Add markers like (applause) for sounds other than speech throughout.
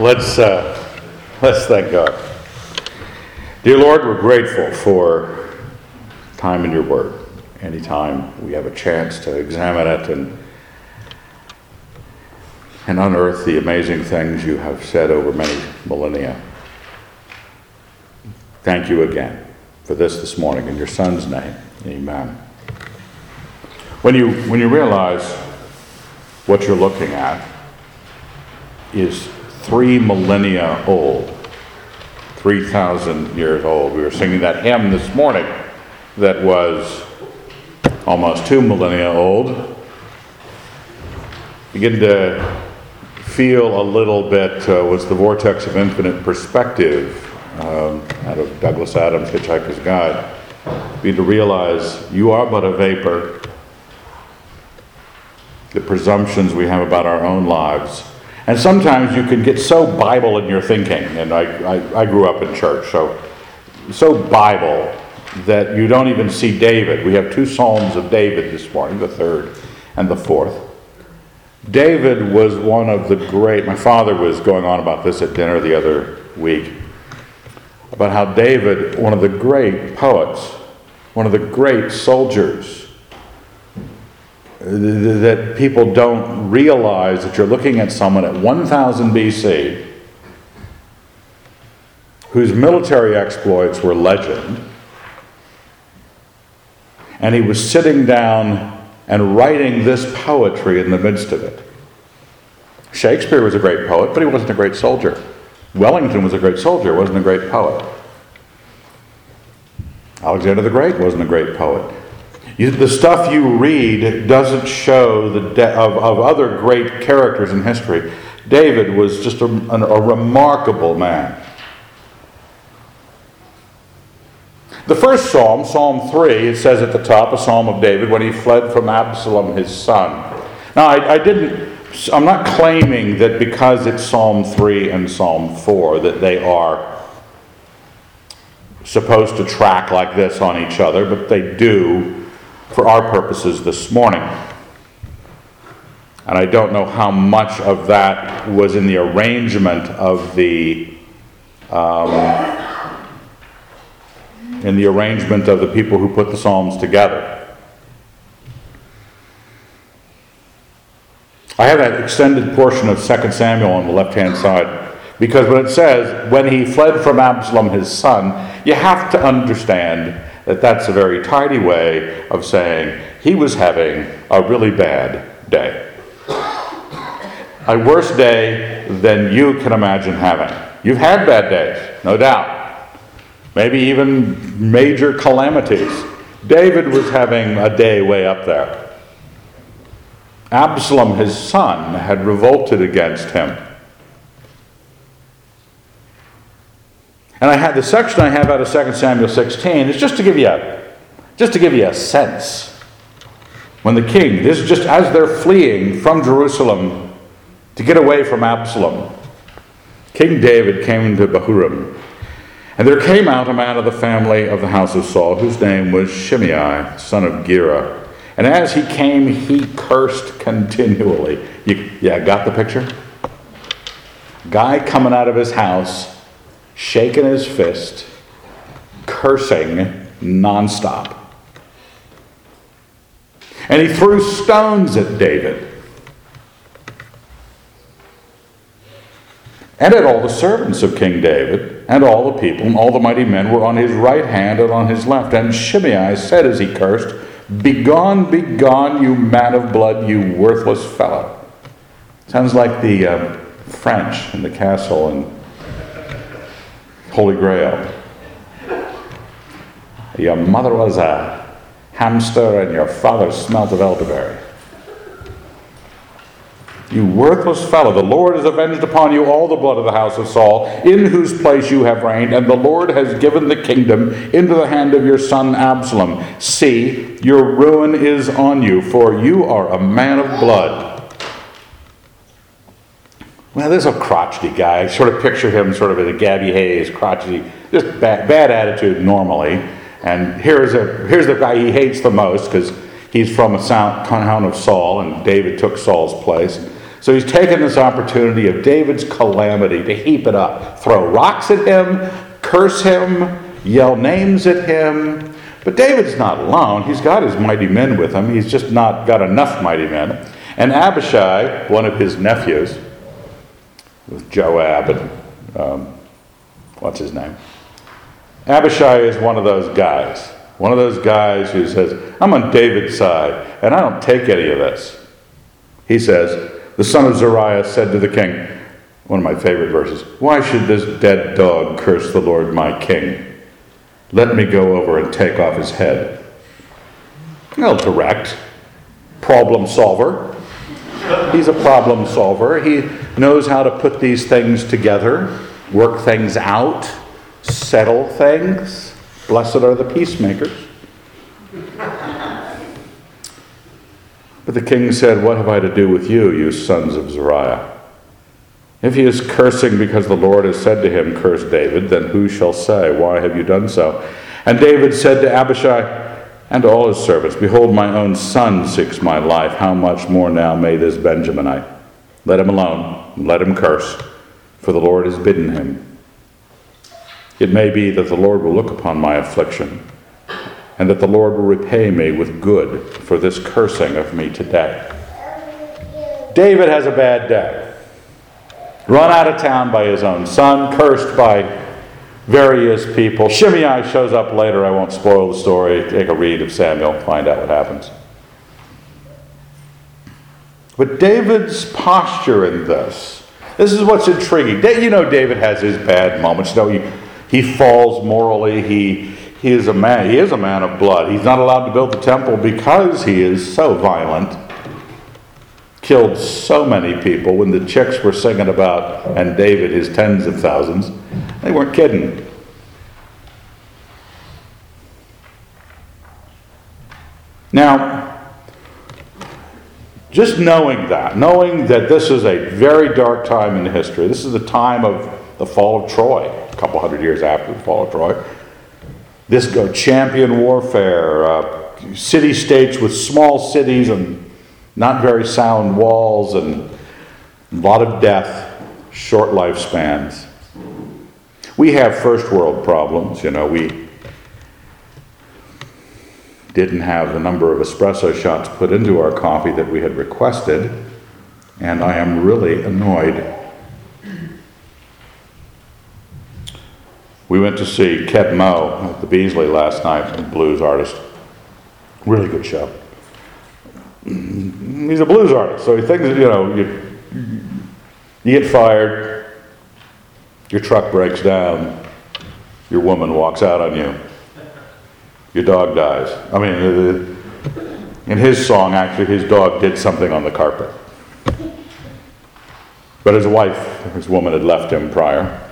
Let's, uh, let's thank God. Dear Lord, we're grateful for time in your word. Anytime we have a chance to examine it and, and unearth the amazing things you have said over many millennia. Thank you again for this this morning in your Son's name. Amen. When you, when you realize what you're looking at is three millennia old, 3,000 years old. We were singing that hymn this morning that was almost two millennia old. Begin to feel a little bit uh, was the vortex of infinite perspective um, out of Douglas Adams' Hitchhiker's Guide. Be to realize you are but a vapor. The presumptions we have about our own lives and sometimes you can get so Bible in your thinking, and I, I, I grew up in church, so so Bible that you don't even see David. We have two Psalms of David this morning, the third and the fourth. David was one of the great, my father was going on about this at dinner the other week, about how David, one of the great poets, one of the great soldiers, that people don't realize that you're looking at someone at 1000 BC whose military exploits were legend, and he was sitting down and writing this poetry in the midst of it. Shakespeare was a great poet, but he wasn't a great soldier. Wellington was a great soldier, wasn't a great poet. Alexander the Great wasn't a great poet. You, the stuff you read doesn't show the de- of, of other great characters in history. David was just a, an, a remarkable man. The first psalm, Psalm 3, it says at the top, a psalm of David when he fled from Absalom, his son. Now, I, I didn't, I'm not claiming that because it's Psalm 3 and Psalm 4 that they are supposed to track like this on each other, but they do for our purposes this morning. And I don't know how much of that was in the arrangement of the um, in the arrangement of the people who put the psalms together. I have that extended portion of 2 Samuel on the left hand side because when it says, when he fled from Absalom his son, you have to understand that that's a very tidy way of saying he was having a really bad day. A worse day than you can imagine having. You've had bad days, no doubt. Maybe even major calamities. David was having a day way up there. Absalom, his son, had revolted against him. And I had the section I have out of 2 Samuel 16 is just to give you a, just to give you a sense. When the king, this is just as they're fleeing from Jerusalem to get away from Absalom, King David came to Bahurim. And there came out a man of the family of the house of Saul, whose name was Shimei, son of Gera. And as he came, he cursed continually. You, yeah, got the picture? Guy coming out of his house shaking his fist, cursing nonstop. And he threw stones at David. And at all the servants of King David, and all the people, and all the mighty men were on his right hand and on his left. And Shimei said as he cursed, Begone, begone, you man of blood, you worthless fellow. Sounds like the uh, French in the castle in Holy Grail. Your mother was a hamster and your father smelt of elderberry. You worthless fellow, the Lord has avenged upon you all the blood of the house of Saul, in whose place you have reigned, and the Lord has given the kingdom into the hand of your son Absalom. See, your ruin is on you, for you are a man of blood. Well, there's a crotchety guy. I sort of picture him sort of as a Gabby Hayes, crotchety, just bad, bad attitude normally. And here's, a, here's the guy he hates the most because he's from a sound, town of Saul, and David took Saul's place. So he's taken this opportunity of David's calamity to heap it up, throw rocks at him, curse him, yell names at him. But David's not alone. He's got his mighty men with him. He's just not got enough mighty men. And Abishai, one of his nephews, with Joab and um, what's his name? Abishai is one of those guys. One of those guys who says, I'm on David's side, and I don't take any of this. He says, The son of Zeruiah said to the king, one of my favorite verses, Why should this dead dog curse the Lord my king? Let me go over and take off his head. Well, direct, problem solver. He's a problem solver. He knows how to put these things together, work things out, settle things. Blessed are the peacemakers. But the king said, What have I to do with you, you sons of Zeruiah? If he is cursing because the Lord has said to him, Curse David, then who shall say, Why have you done so? And David said to Abishai and to all his servants, Behold, my own son seeks my life. How much more now may this Benjaminite? Let him alone, let him curse, for the Lord has bidden him. It may be that the Lord will look upon my affliction, and that the Lord will repay me with good for this cursing of me today. David has a bad day run out of town by his own son, cursed by various people. Shimei shows up later. I won't spoil the story. Take a read of Samuel, find out what happens. But David's posture in this, this is what's intriguing. You know, David has his bad moments. Know, he, he falls morally. He, he is a man. He is a man of blood. He's not allowed to build the temple because he is so violent killed so many people when the chicks were singing about, and David his tens of thousands. They weren't kidding. Now, just knowing that, knowing that this is a very dark time in history, this is the time of the fall of Troy, a couple hundred years after the fall of Troy. This go champion warfare, uh, city states with small cities and not very sound walls and a lot of death, short lifespans. We have first world problems, you know, we didn't have the number of espresso shots put into our coffee that we had requested, and I am really annoyed. We went to see Keb Mo at the Beasley last night, a blues artist. Really good show he's a blues artist, so he thinks, you know, you, you get fired, your truck breaks down, your woman walks out on you, your dog dies. I mean, uh, in his song, actually, his dog did something on the carpet. But his wife, his woman, had left him prior.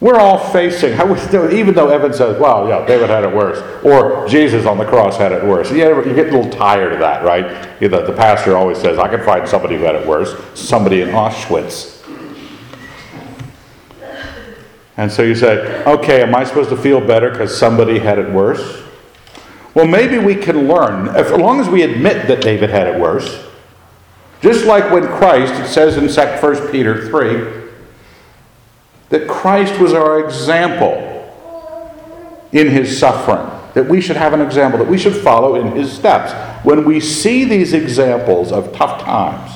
We're all facing, even though Evan says, well, yeah, David had it worse, or Jesus on the cross had it worse. You, get a little tired of that, right? The pastor always says, I can find somebody who had it worse, somebody in Auschwitz. And so you say, okay, am I supposed to feel better because somebody had it worse? Well, maybe we can learn, as long as we admit that David had it worse. Just like when Christ, it says in 1 Peter 3, that Christ was our example in his suffering, that we should have an example, that we should follow in his steps. When we see these examples of tough times,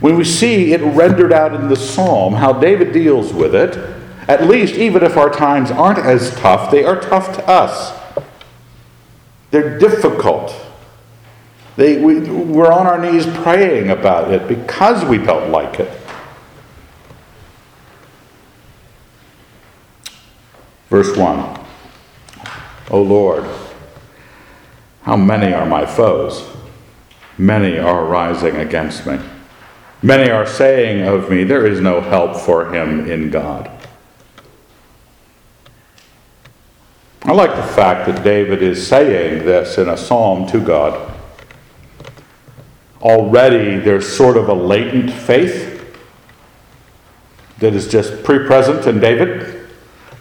when we see it rendered out in the psalm, how David deals with it, at least even if our times aren't as tough, they are tough to us. They're difficult. They, we, we're on our knees praying about it because we don't like it. Verse 1 O Lord, how many are my foes? Many are rising against me. Many are saying of me, There is no help for him in God. I like the fact that David is saying this in a psalm to God. Already there's sort of a latent faith that is just pre present in David.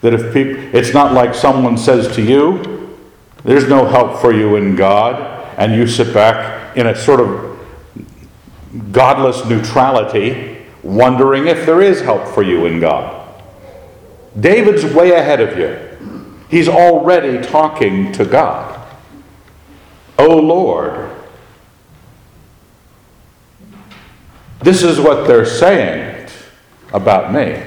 That if people, it's not like someone says to you, there's no help for you in God, and you sit back in a sort of godless neutrality, wondering if there is help for you in God. David's way ahead of you. He's already talking to God. Oh Lord, this is what they're saying about me.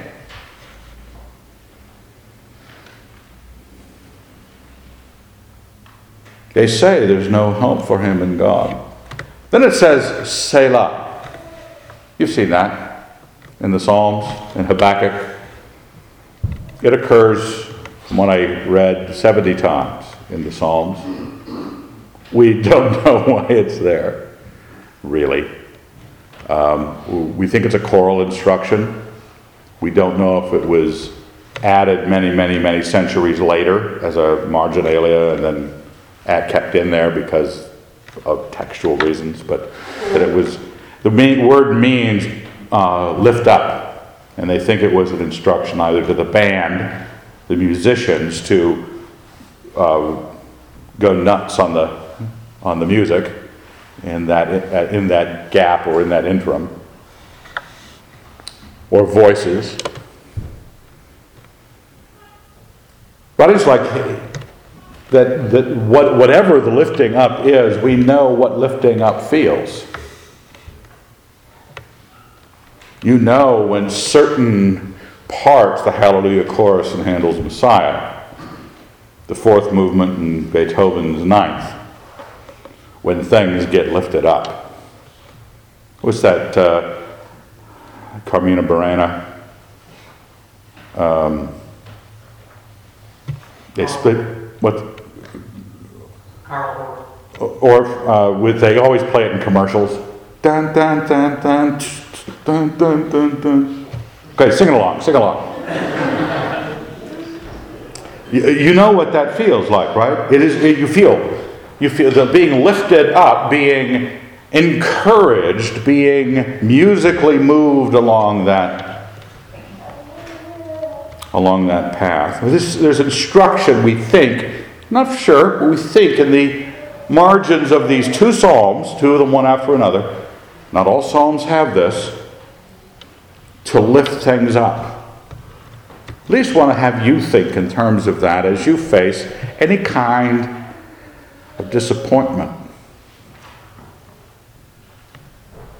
They say there's no hope for him in God. Then it says, Selah. You've seen that in the Psalms, in Habakkuk. It occurs, what I read, 70 times in the Psalms. We don't (laughs) know why it's there, really. Um, we think it's a choral instruction. We don't know if it was added many, many, many centuries later as a marginalia and then kept in there because of textual reasons, but that it was the main, word means uh, lift up, and they think it was an instruction either to the band, the musicians, to uh, go nuts on the on the music in that in that gap or in that interim, or voices. But it's like that, that what, whatever the lifting up is, we know what lifting up feels. You know when certain parts, the Hallelujah chorus in Handel's Messiah, the fourth movement in Beethoven's ninth, when things get lifted up. What's that? Uh, Carmina Burana. Um, they split. What? Carl Orff uh, with they always play it in commercials. Dun dun dun dun dun dun dun dun. Okay, sing along, sing along. you, you know what that feels like, right? It is. You feel, you feel the being lifted up, being encouraged, being musically moved along that along that path. This, there's instruction we think not sure, but we think in the margins of these two Psalms, two of them one after another, not all Psalms have this, to lift things up. At least want to have you think in terms of that as you face any kind of disappointment.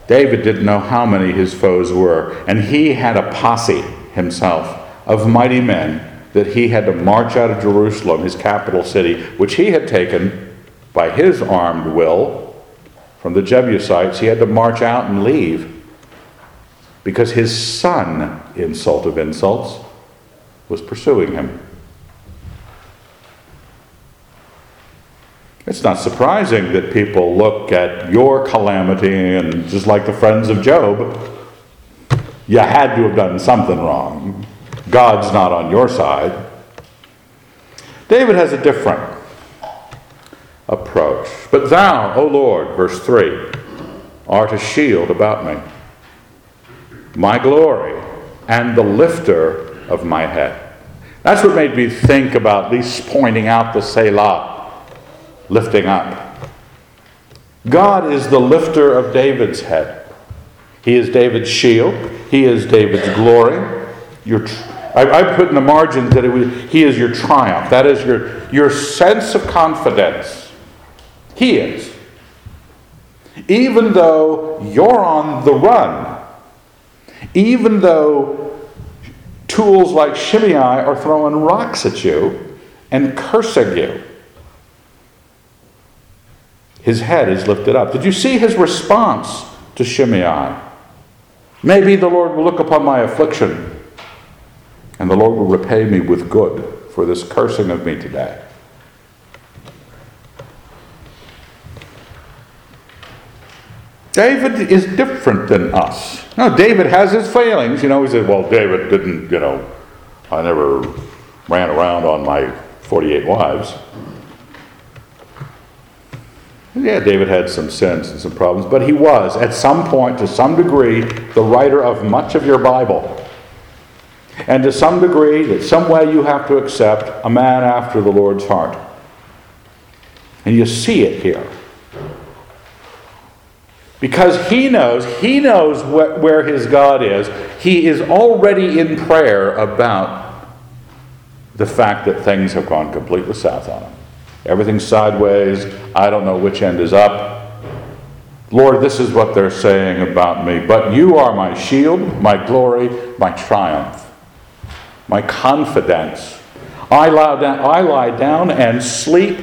David didn't know how many his foes were, and he had a posse himself of mighty men that he had to march out of Jerusalem, his capital city, which he had taken by his armed will from the Jebusites. He had to march out and leave because his son, insult of insults, was pursuing him. It's not surprising that people look at your calamity and just like the friends of Job, you had to have done something wrong. God's not on your side. David has a different approach. But thou, O Lord, verse 3, art a shield about me, my glory, and the lifter of my head. That's what made me think about least pointing out the Selah, lifting up. God is the lifter of David's head. He is David's shield. He is David's glory. Your I, I put in the margins that was, He is your triumph. That is your, your sense of confidence. He is. Even though you're on the run, even though tools like Shimei are throwing rocks at you and cursing you, his head is lifted up. Did you see his response to Shimei? Maybe the Lord will look upon my affliction and the Lord will repay me with good for this cursing of me today. David is different than us. Now, David has his failings. You know, he said, well, David didn't, you know, I never ran around on my 48 wives. Yeah, David had some sins and some problems, but he was, at some point, to some degree, the writer of much of your Bible. And to some degree, that some way you have to accept a man after the Lord's heart. And you see it here. Because he knows, he knows wh- where his God is. He is already in prayer about the fact that things have gone completely south on him. Everything's sideways. I don't know which end is up. Lord, this is what they're saying about me. But you are my shield, my glory, my triumph, my confidence. I lie down, I lie down and sleep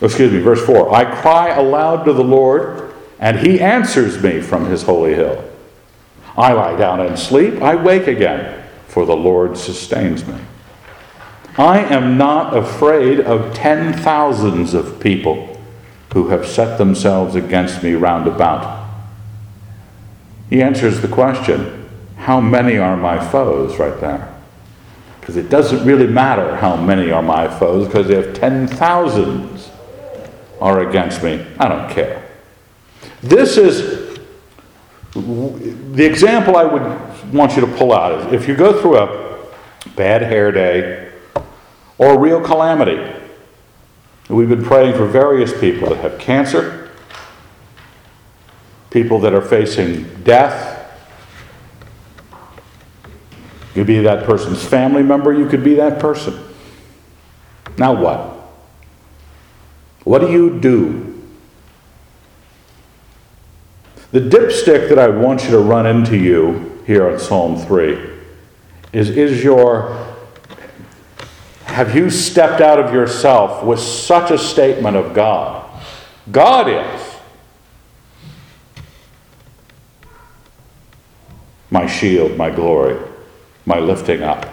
excuse me, verse 4 I cry aloud to the Lord, and he answers me from his holy hill. I lie down and sleep, I wake again, for the Lord sustains me. I am not afraid of ten thousands of people who have set themselves against me round about. He answers the question, How many are my foes, right there? Because it doesn't really matter how many are my foes, because if ten thousands are against me, I don't care. This is the example I would want you to pull out is if you go through a bad hair day or a real calamity. We've been praying for various people that have cancer, people that are facing death. You could be that person's family member, you could be that person. Now what? What do you do? The dipstick that I want you to run into you here on Psalm 3 is is your have you stepped out of yourself with such a statement of God? God is my shield, my glory, my lifting up.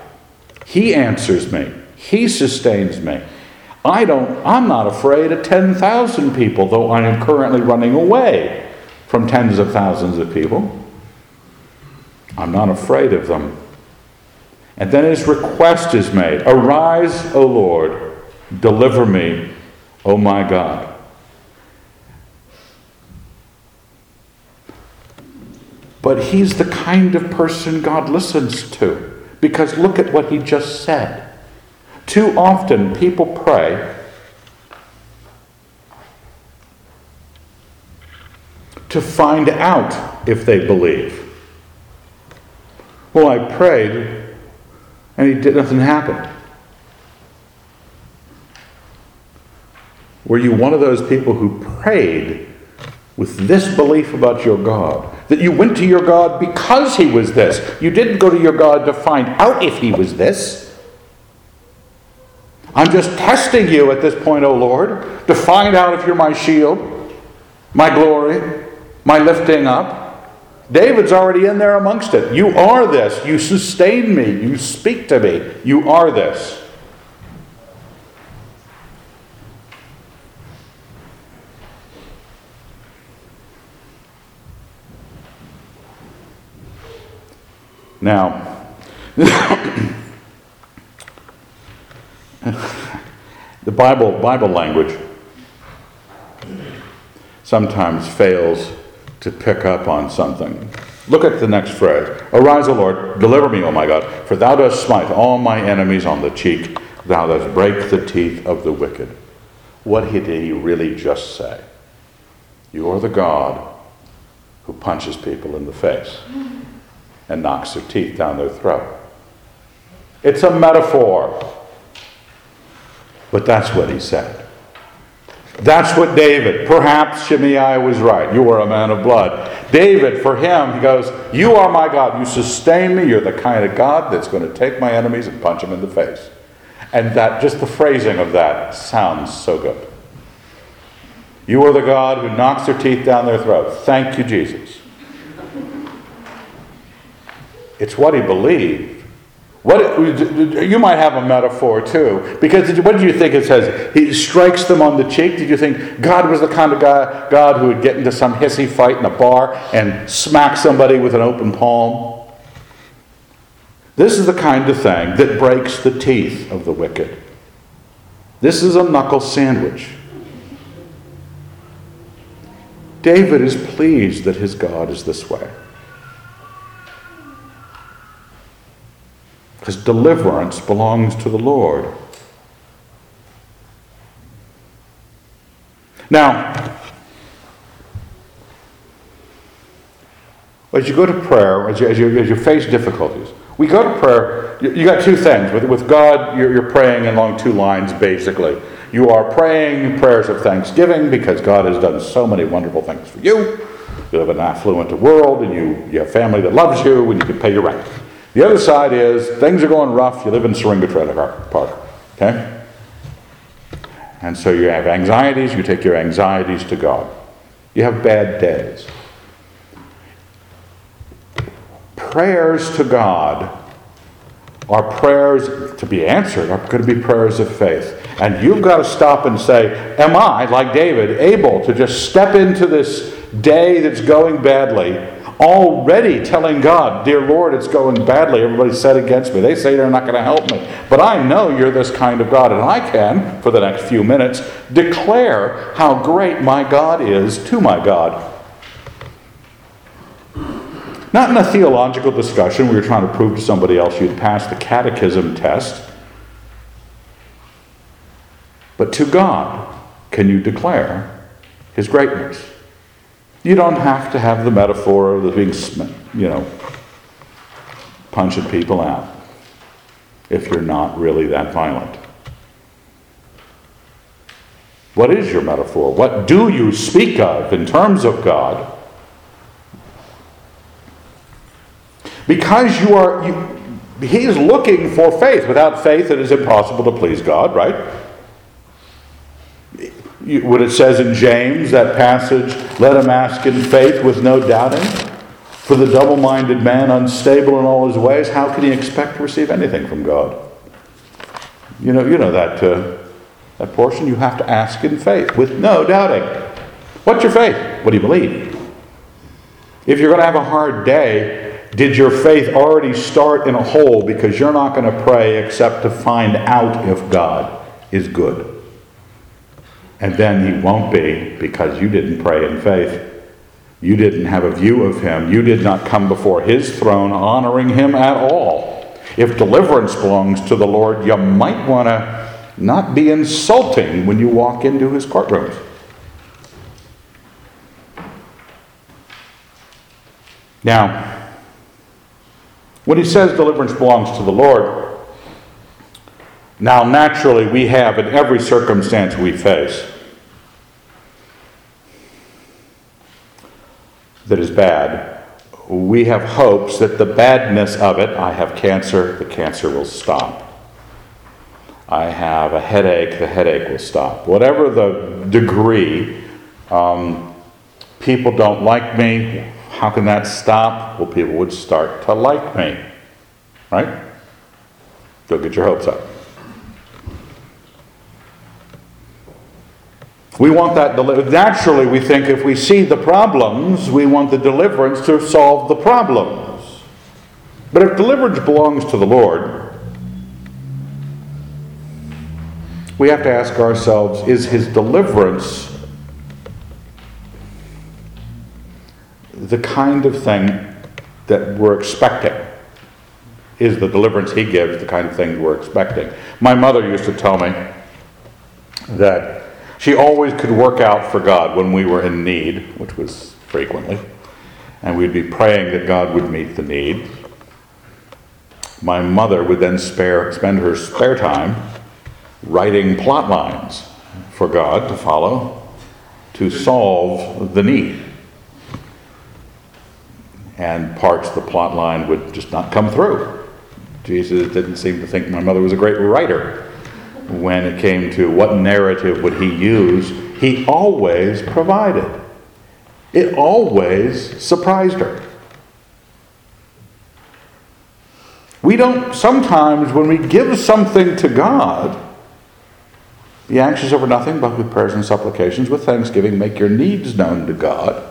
He answers me. He sustains me. I don't, I'm not afraid of 10,000 people, though I am currently running away from tens of thousands of people. I'm not afraid of them. And then his request is made Arise, O Lord, deliver me, O my God. But he's the kind of person God listens to. Because look at what he just said. Too often people pray to find out if they believe. Well, I prayed and he did, nothing happened. Were you one of those people who prayed with this belief about your God? That you went to your God because he was this. You didn't go to your God to find out if he was this. I'm just testing you at this point, O Lord, to find out if you're my shield, my glory, my lifting up. David's already in there amongst it. You are this. You sustain me. You speak to me. You are this. Now, (laughs) (laughs) the Bible, Bible language sometimes fails to pick up on something. Look at the next phrase Arise, O Lord, deliver me, O my God, for thou dost smite all my enemies on the cheek, thou dost break the teeth of the wicked. What did he really just say? You are the God who punches people in the face and knocks their teeth down their throat. It's a metaphor. But that's what he said. That's what David, perhaps Shimei was right. You are a man of blood. David, for him, he goes, You are my God. You sustain me. You're the kind of God that's going to take my enemies and punch them in the face. And that, just the phrasing of that sounds so good. You are the God who knocks their teeth down their throat. Thank you, Jesus. It's what he believed. What, you might have a metaphor too, because what did you think it says? He strikes them on the cheek. Did you think God was the kind of guy, God who would get into some hissy fight in a bar and smack somebody with an open palm? This is the kind of thing that breaks the teeth of the wicked. This is a knuckle sandwich. David is pleased that his God is this way. Because deliverance belongs to the Lord. Now, as you go to prayer, as you, as you, as you face difficulties, we go to prayer, you, you got two things. With, with God, you're, you're praying along two lines, basically. You are praying prayers of thanksgiving because God has done so many wonderful things for you. You live in an affluent world, and you, you have family that loves you, and you can pay your rent. The other side is things are going rough, you live in Syringa Park. Okay? And so you have anxieties, you take your anxieties to God. You have bad days. Prayers to God are prayers to be answered, are going to be prayers of faith. And you've got to stop and say, Am I, like David, able to just step into this day that's going badly, already telling God, Dear Lord, it's going badly. Everybody's set against me. They say they're not going to help me. But I know you're this kind of God, and I can, for the next few minutes, declare how great my God is to my God. Not in a theological discussion where you're trying to prove to somebody else you'd passed the catechism test, but to God can you declare his greatness. You don't have to have the metaphor of the being, you know, punching people out if you're not really that violent. What is your metaphor? What do you speak of in terms of God? Because you are, you, he is looking for faith. Without faith, it is impossible to please God, right? What it says in James, that passage, let him ask in faith with no doubting. For the double minded man, unstable in all his ways, how can he expect to receive anything from God? You know, you know that, uh, that portion. You have to ask in faith with no doubting. What's your faith? What do you believe? If you're going to have a hard day, did your faith already start in a hole because you're not going to pray except to find out if God is good? And then he won't be because you didn't pray in faith. You didn't have a view of him. You did not come before his throne honoring him at all. If deliverance belongs to the Lord, you might want to not be insulting when you walk into his courtrooms. Now, when he says deliverance belongs to the Lord, now, naturally, we have in every circumstance we face that is bad, we have hopes that the badness of it, I have cancer, the cancer will stop. I have a headache, the headache will stop. Whatever the degree, um, people don't like me, how can that stop? Well, people would start to like me, right? Go get your hopes up. We want that deliverance. naturally we think if we see the problems, we want the deliverance to solve the problems. But if deliverance belongs to the Lord, we have to ask ourselves is his deliverance the kind of thing that we're expecting? Is the deliverance he gives the kind of thing we're expecting? My mother used to tell me that she always could work out for God when we were in need, which was frequently, and we'd be praying that God would meet the need. My mother would then spare, spend her spare time writing plot lines for God to follow to solve the need. And parts of the plot line would just not come through. Jesus didn't seem to think my mother was a great writer when it came to what narrative would he use, he always provided. It always surprised her. We don't, sometimes when we give something to God, be anxious over nothing, but with prayers and supplications, with thanksgiving, make your needs known to God.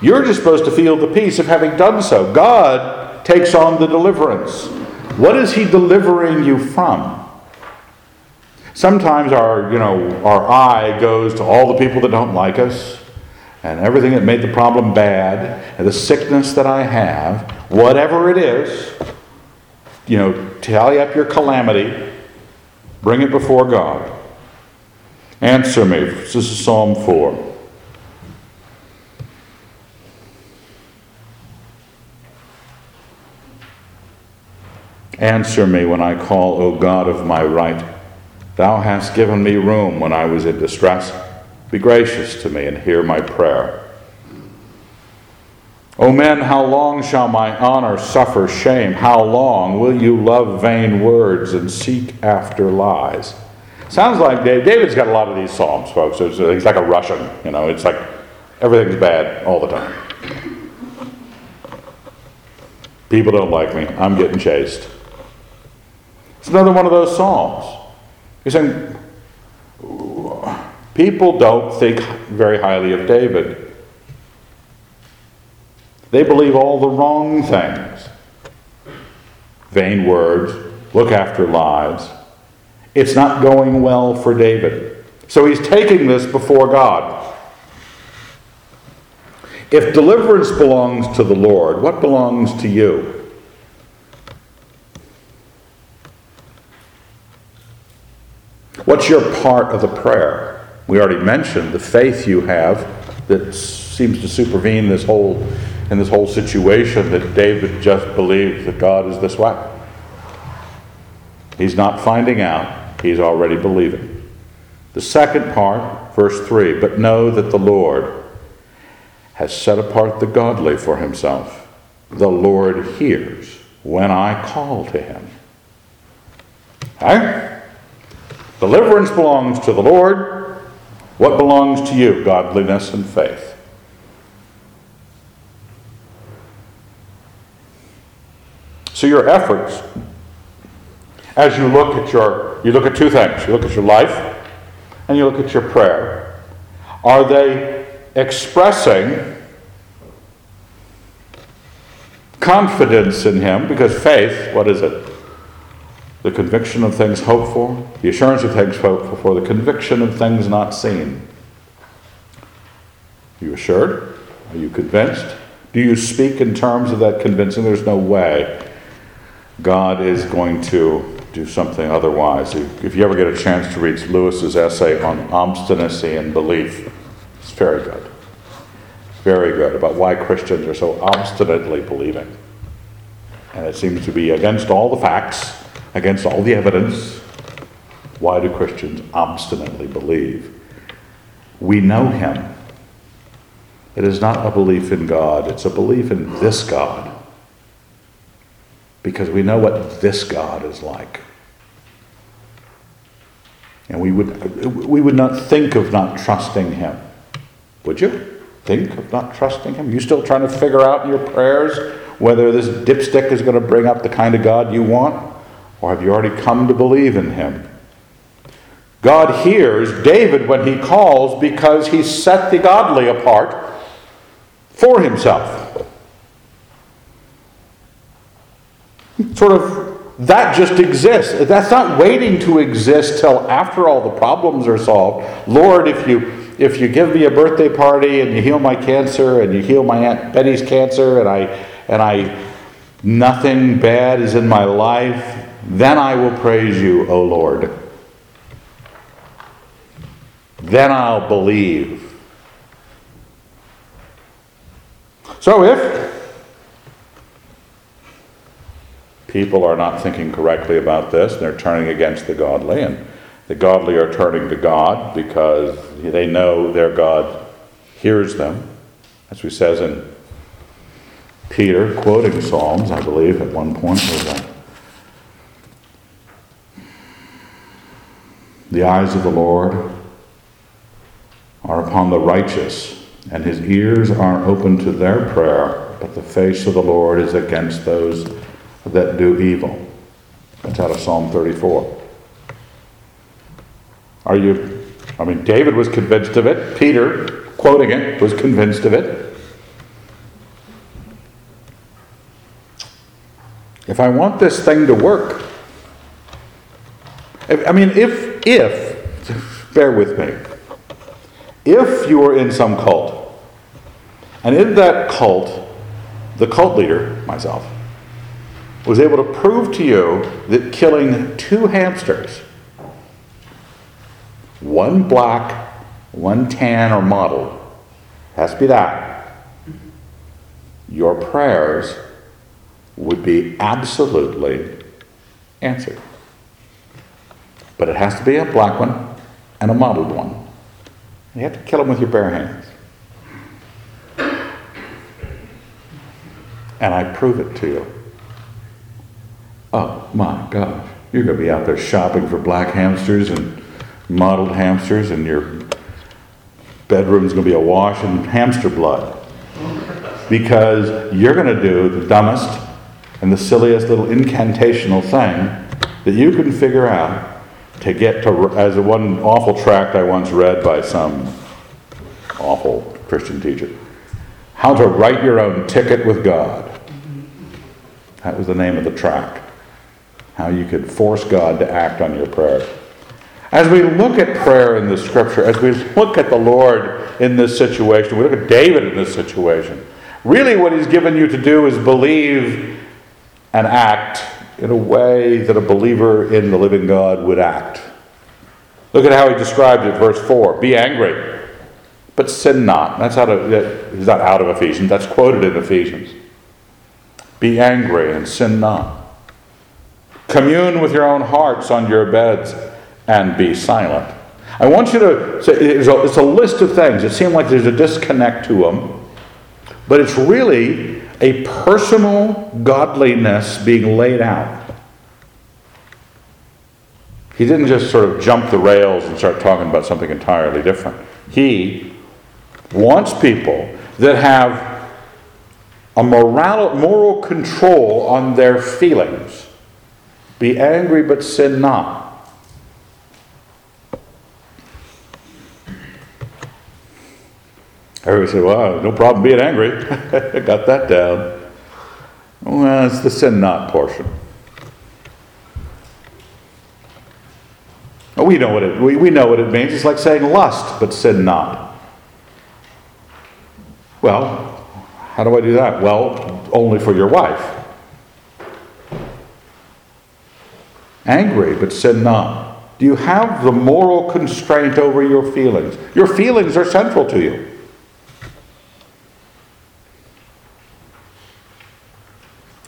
You're just supposed to feel the peace of having done so. God takes on the deliverance. What is He delivering you from? Sometimes our, you know, our eye goes to all the people that don't like us and everything that made the problem bad and the sickness that I have, whatever it is, you know, tally up your calamity, bring it before God. Answer me. This is Psalm 4. Answer me when I call, O God of my right. Thou hast given me room when I was in distress. Be gracious to me and hear my prayer. O men, how long shall my honor suffer shame? How long will you love vain words and seek after lies? Sounds like David's got a lot of these psalms, folks. It's, uh, he's like a Russian, you know. It's like everything's bad all the time. People don't like me. I'm getting chased. It's another one of those psalms. He's saying, people don't think very highly of David. They believe all the wrong things vain words, look after lies. It's not going well for David. So he's taking this before God. If deliverance belongs to the Lord, what belongs to you? What's your part of the prayer? We already mentioned the faith you have that seems to supervene this whole in this whole situation that David just believed that God is this way. He's not finding out, he's already believing. The second part, verse 3 But know that the Lord has set apart the godly for himself. The Lord hears when I call to him. Okay? Deliverance belongs to the Lord. What belongs to you? Godliness and faith. So your efforts, as you look at your, you look at two things. You look at your life and you look at your prayer. Are they expressing confidence in Him? Because faith, what is it? The conviction of things hoped for, the assurance of things hoped for, the conviction of things not seen. Are you assured? Are you convinced? Do you speak in terms of that convincing? There's no way God is going to do something otherwise. If you ever get a chance to read Lewis's essay on obstinacy and belief, it's very good. Very good about why Christians are so obstinately believing. And it seems to be against all the facts, against all the evidence. Why do Christians obstinately believe? We know Him. It is not a belief in God, it's a belief in this God because we know what this God is like. And we would, we would not think of not trusting Him. Would you? Think of not trusting Him? You still trying to figure out in your prayers whether this dipstick is going to bring up the kind of God you want? Or have you already come to believe in Him? God hears David when he calls because he set the godly apart for himself. Sort of, that just exists. That's not waiting to exist till after all the problems are solved. Lord, if you if you give me a birthday party and you heal my cancer and you heal my aunt Betty's cancer and I and I nothing bad is in my life, then I will praise you, O Lord. Then I'll believe. So if people are not thinking correctly about this, they're turning against the godly, and the godly are turning to God because they know their God hears them, as we says in Peter, quoting Psalms, I believe, at one point. The eyes of the Lord are upon the righteous, and his ears are open to their prayer, but the face of the Lord is against those that do evil. That's out of Psalm 34. Are you, I mean, David was convinced of it. Peter, quoting it, was convinced of it. If I want this thing to work, I mean, if, if, bear with me, if you are in some cult, and in that cult, the cult leader, myself, was able to prove to you that killing two hamsters, one black, one tan or mottled, has to be that, your prayers would be absolutely answered. But it has to be a black one and a mottled one. And you have to kill them with your bare hands. And I prove it to you. Oh my gosh. You're going to be out there shopping for black hamsters and mottled hamsters, and your bedroom's going to be awash in hamster blood. Because you're going to do the dumbest and the silliest little incantational thing that you can figure out to get to, as one awful tract I once read by some awful Christian teacher, How to Write Your Own Ticket with God. That was the name of the tract. How you could force God to act on your prayer. As we look at prayer in the scripture, as we look at the Lord in this situation, we look at David in this situation, really what he's given you to do is believe and act in a way that a believer in the living God would act. Look at how he describes it, verse 4 Be angry, but sin not. That's out of, not out of Ephesians, that's quoted in Ephesians. Be angry and sin not. Commune with your own hearts on your beds and be silent. I want you to say it's a, it's a list of things. It seems like there's a disconnect to them, but it's really a personal godliness being laid out. He didn't just sort of jump the rails and start talking about something entirely different. He wants people that have a moral, moral control on their feelings. Be angry, but sin not. Everybody say, well, no problem being angry. (laughs) Got that down. Well, it's the sin not portion. We know what it we, we know what it means. It's like saying lust, but sin not. Well, how do I do that? Well, only for your wife. Angry, but sin not. Do you have the moral constraint over your feelings? Your feelings are central to you.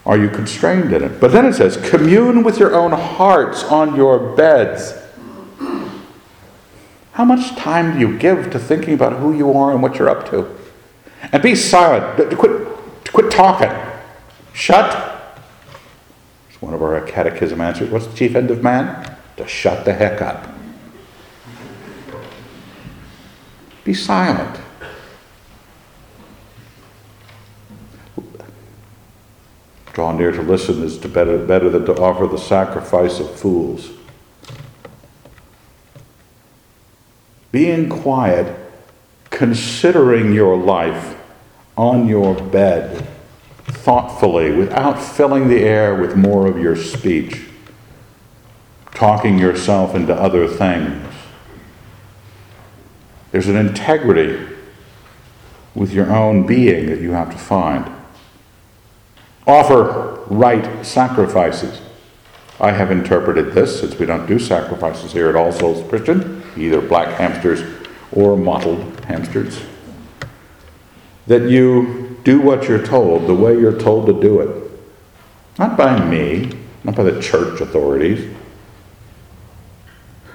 Are you constrained in it? But then it says, commune with your own hearts on your beds. How much time do you give to thinking about who you are and what you're up to? And be silent. Quit, quit talking. Shut. It's one of our catechism answers. What's the chief end of man? To shut the heck up. Be silent. Draw near to listen is to better, better than to offer the sacrifice of fools. Being quiet, considering your life on your bed thoughtfully without filling the air with more of your speech, talking yourself into other things. There's an integrity with your own being that you have to find. Offer right sacrifices. I have interpreted this, since we don't do sacrifices here at All Souls Christian, either black hamsters or mottled hamsters, that you do what you're told the way you're told to do it. Not by me, not by the church authorities,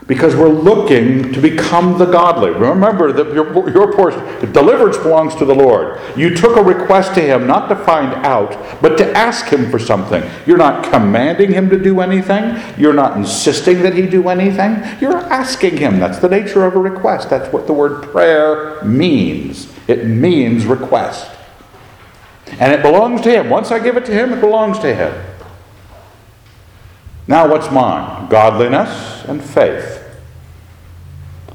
because we're looking to become the godly. Remember that your, your portion, deliverance belongs to the Lord. You took a request to Him not to find out, but to ask Him for something. You're not commanding Him to do anything, you're not insisting that He do anything. You're asking Him. That's the nature of a request. That's what the word prayer means. It means request. And it belongs to Him. Once I give it to Him, it belongs to Him. Now, what's mine? Godliness and faith.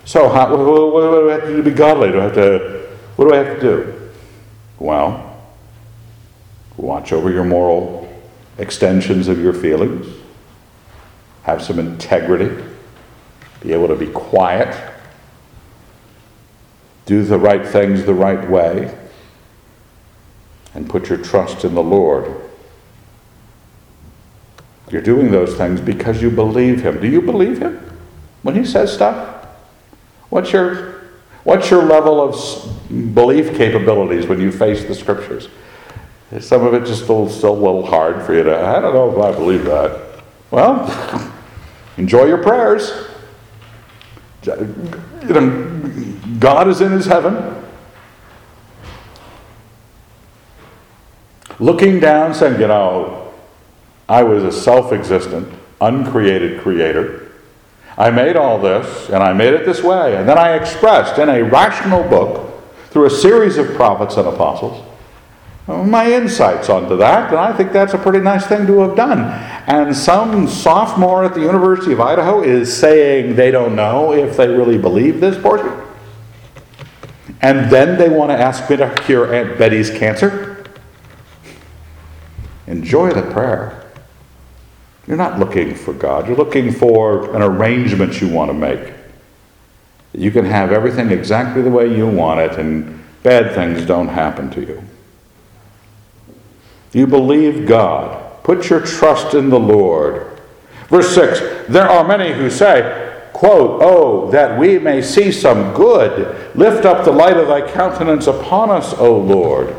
So, how, what, do I have to do to be godly? Do I have to, what do I have to do? Well, watch over your moral extensions of your feelings, have some integrity, be able to be quiet, do the right things the right way, and put your trust in the Lord you're doing those things because you believe him. Do you believe him when he says stuff? What's your, what's your level of belief capabilities when you face the scriptures? Some of it just still, still a little hard for you to, I don't know if I believe that. Well, (laughs) enjoy your prayers. You know, God is in his heaven. Looking down, saying, you know, I was a self existent, uncreated creator. I made all this, and I made it this way. And then I expressed in a rational book, through a series of prophets and apostles, my insights onto that, and I think that's a pretty nice thing to have done. And some sophomore at the University of Idaho is saying they don't know if they really believe this portion. And then they want to ask me to cure Aunt Betty's cancer. Enjoy the prayer. You're not looking for God, you're looking for an arrangement you want to make. You can have everything exactly the way you want it, and bad things don't happen to you. You believe God. Put your trust in the Lord. Verse 6 There are many who say, quote, Oh, that we may see some good. Lift up the light of thy countenance upon us, O Lord.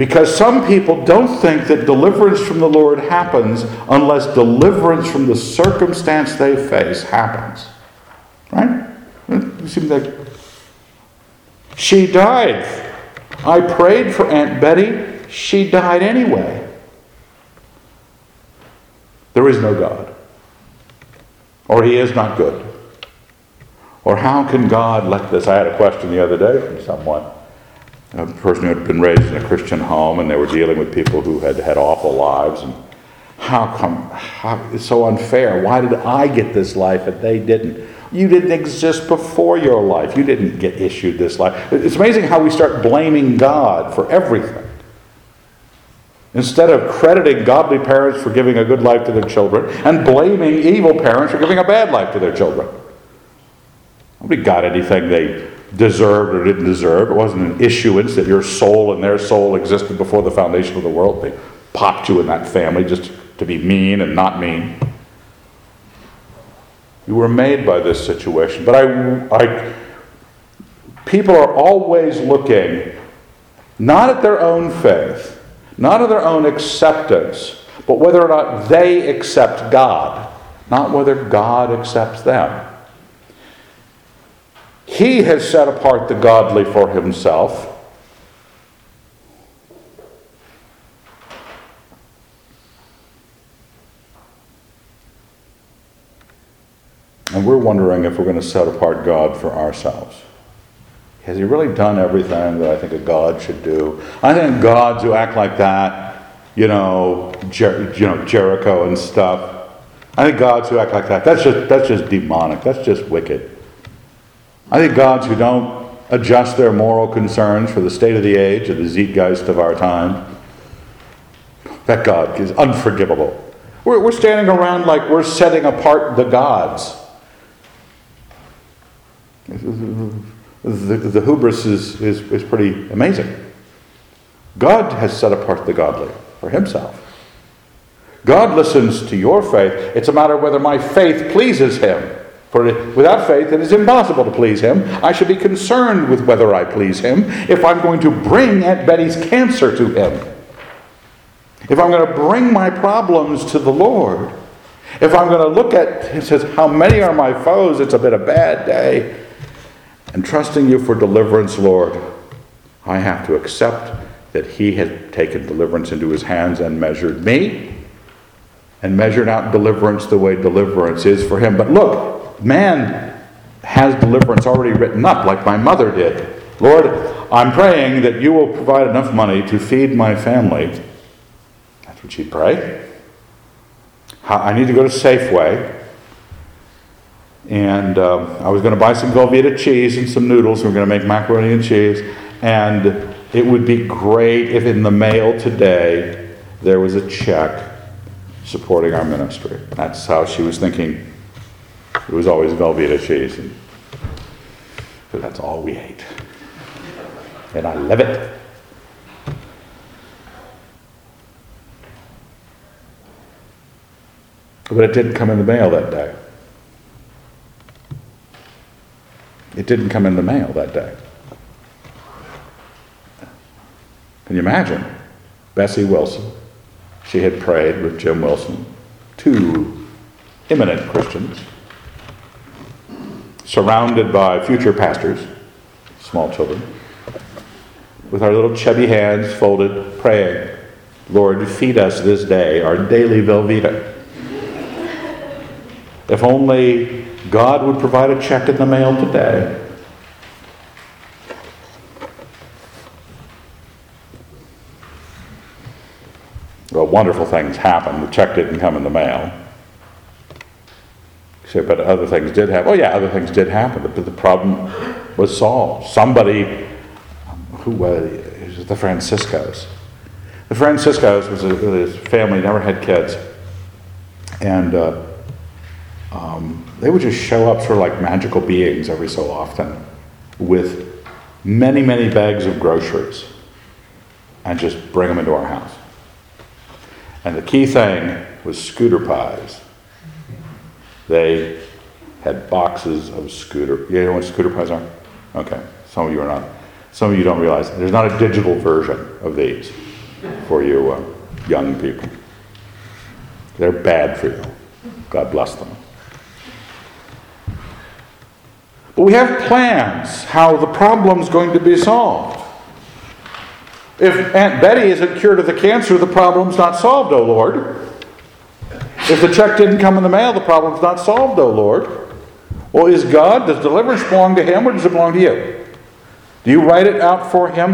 Because some people don't think that deliverance from the Lord happens unless deliverance from the circumstance they face happens. Right? It seems like she died. I prayed for Aunt Betty. She died anyway. There is no God. Or he is not good. Or how can God let this? I had a question the other day from someone a person who had been raised in a Christian home and they were dealing with people who had had awful lives. And how come, how, it's so unfair. Why did I get this life and they didn't? You didn't exist before your life. You didn't get issued this life. It's amazing how we start blaming God for everything. Instead of crediting godly parents for giving a good life to their children and blaming evil parents for giving a bad life to their children. Nobody got anything they deserved or didn't deserve. It wasn't an issuance that your soul and their soul existed before the foundation of the world. They popped you in that family just to be mean and not mean. You were made by this situation. But I, I people are always looking not at their own faith, not at their own acceptance, but whether or not they accept God, not whether God accepts them. He has set apart the godly for himself. And we're wondering if we're going to set apart God for ourselves. Has he really done everything that I think a God should do? I think gods who act like that, you know, Jer- you know Jericho and stuff. I think gods who act like that, that's just, that's just demonic. That's just wicked. I think gods who don't adjust their moral concerns for the state of the age or the zeitgeist of our time, that God is unforgivable. We're, we're standing around like we're setting apart the gods. The, the hubris is, is, is pretty amazing. God has set apart the godly for himself. God listens to your faith. It's a matter of whether my faith pleases him. For without faith, it is impossible to please him. I should be concerned with whether I please him if I'm going to bring Aunt Betty's cancer to him. If I'm going to bring my problems to the Lord. If I'm going to look at, he says, how many are my foes? It's a bit of a bad day. And trusting you for deliverance, Lord, I have to accept that he has taken deliverance into his hands and measured me and measured out deliverance the way deliverance is for him. But look, man has deliverance already written up, like my mother did. Lord, I'm praying that you will provide enough money to feed my family. That's what she'd pray. I need to go to Safeway. And um, I was going to buy some Velveeta cheese and some noodles. We we're going to make macaroni and cheese. And it would be great if in the mail today there was a check supporting our ministry. That's how she was thinking it was always Velveeta cheese. And, but that's all we ate. And I love it. But it didn't come in the mail that day. It didn't come in the mail that day. Can you imagine? Bessie Wilson, she had prayed with Jim Wilson, two eminent Christians, surrounded by future pastors, small children, with our little chubby hands folded, praying, Lord, feed us this day our daily Velveeta. If only God would provide a check in the mail today. Well, wonderful things happened. The check didn't come in the mail. So, but other things did happen. Oh, yeah, other things did happen, but the problem was solved. Somebody, who was the Franciscos. The Franciscos was a, family never had kids, and uh, um, they would just show up sort of like magical beings every so often with many, many bags of groceries and just bring them into our house. And the key thing was scooter pies. They had boxes of scooter. You know what scooter pies are? Okay, some of you are not. Some of you don't realize there's not a digital version of these for you uh, young people. They're bad for you. God bless them. But we have plans how the problem's going to be solved. If Aunt Betty isn't cured of the cancer, the problem's not solved, oh Lord. If the check didn't come in the mail, the problem's not solved, oh Lord. Well, is God, does deliverance belong to Him or does it belong to you? Do you write it out for Him?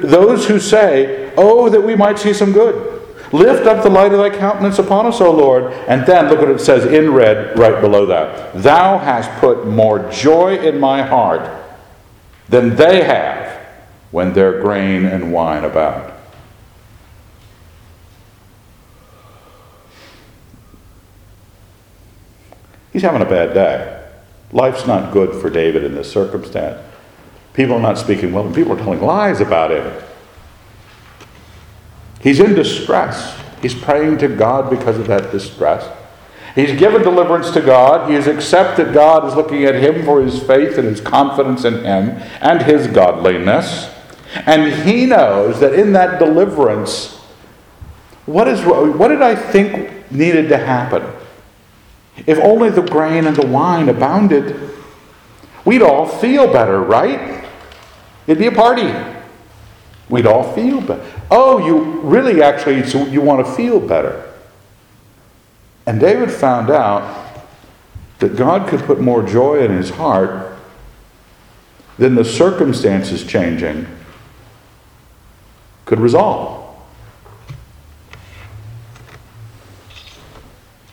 Those who say, Oh, that we might see some good. Lift up the light of thy countenance upon us, O Lord. And then look what it says in red right below that. Thou hast put more joy in my heart than they have when their grain and wine abound. He's having a bad day. Life's not good for David in this circumstance. People are not speaking well, and people are telling lies about him. He's in distress. He's praying to God because of that distress. He's given deliverance to God. He has accepted God is looking at him for his faith and his confidence in him and his godliness. And he knows that in that deliverance, what, is, what did I think needed to happen? If only the grain and the wine abounded, we'd all feel better, right? It'd be a party. We'd all feel better. Oh, you really actually, so you want to feel better. And David found out that God could put more joy in his heart than the circumstances changing could resolve.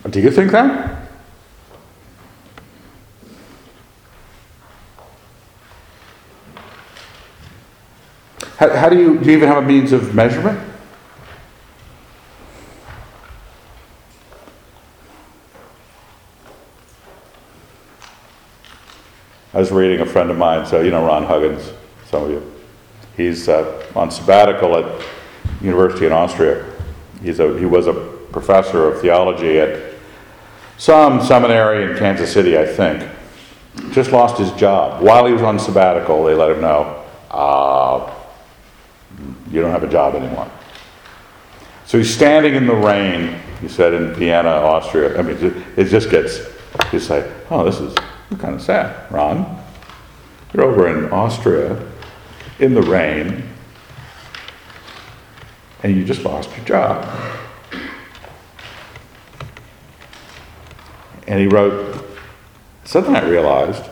Do you think that? How, how, do you do you even have a means of measurement? I was reading a friend of mine, so you know Ron Huggins, some of you. He's uh, on sabbatical at university in Austria. He's a, he was a professor of theology at some seminary in Kansas City, I think. Just lost his job. While he was on sabbatical, they let him know, uh, you don't have a job anymore. So he's standing in the rain, he said, in Vienna, Austria. I mean, it just gets, you say, oh, this is kind of sad. Ron, you're over in Austria in the rain, and you just lost your job. And he wrote, Suddenly I realized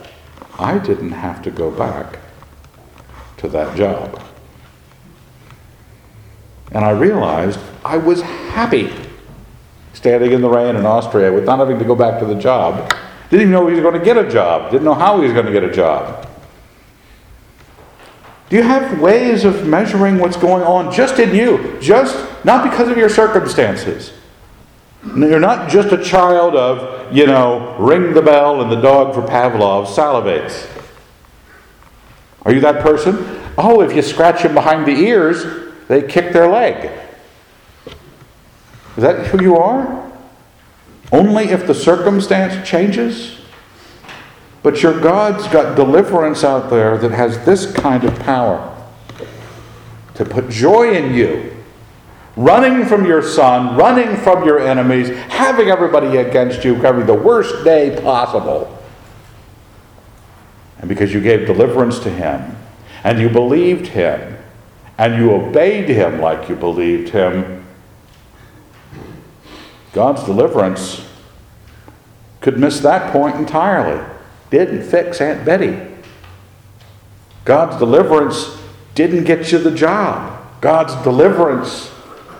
I didn't have to go back to that job. And I realized I was happy standing in the rain in Austria with not having to go back to the job. Didn't even know he was going to get a job, didn't know how he was going to get a job. Do you have ways of measuring what's going on just in you? Just not because of your circumstances. You're not just a child of, you know, ring the bell and the dog for Pavlov salivates. Are you that person? Oh, if you scratch him behind the ears, they kick their leg. Is that who you are? Only if the circumstance changes? But your God's got deliverance out there that has this kind of power to put joy in you running from your son, running from your enemies, having everybody against you, having the worst day possible. And because you gave deliverance to him, and you believed him, and you obeyed him like you believed him, God's deliverance could miss that point entirely. Didn't fix Aunt Betty. God's deliverance didn't get you the job. God's deliverance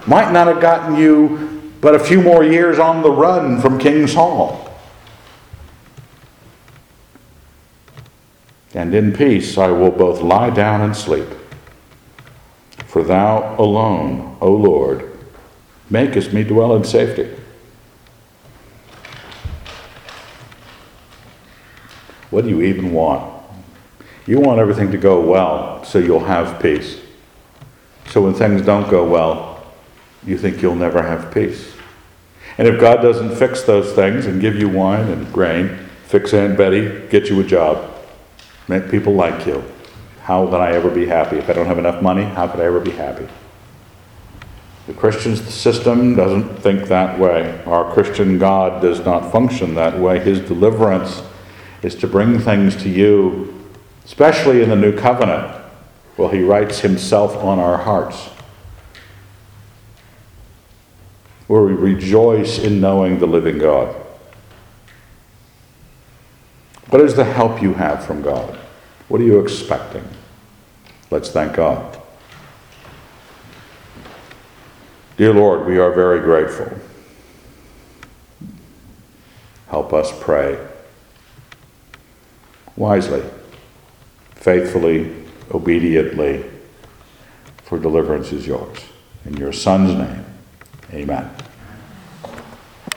might not have gotten you but a few more years on the run from King Saul. And in peace I will both lie down and sleep. For thou alone, O Lord, makest me dwell in safety. What do you even want? You want everything to go well so you'll have peace. So when things don't go well, you think you'll never have peace. And if God doesn't fix those things and give you wine and grain, fix Aunt Betty, get you a job, make people like you, how can I ever be happy? If I don't have enough money, how could I ever be happy? The Christian system doesn't think that way. Our Christian God does not function that way. His deliverance is to bring things to you especially in the new covenant. Well, he writes himself on our hearts. Where we rejoice in knowing the living God. What is the help you have from God? What are you expecting? Let's thank God. Dear Lord, we are very grateful. Help us pray wisely faithfully, obediently, for deliverance is yours. In your Son's name, amen.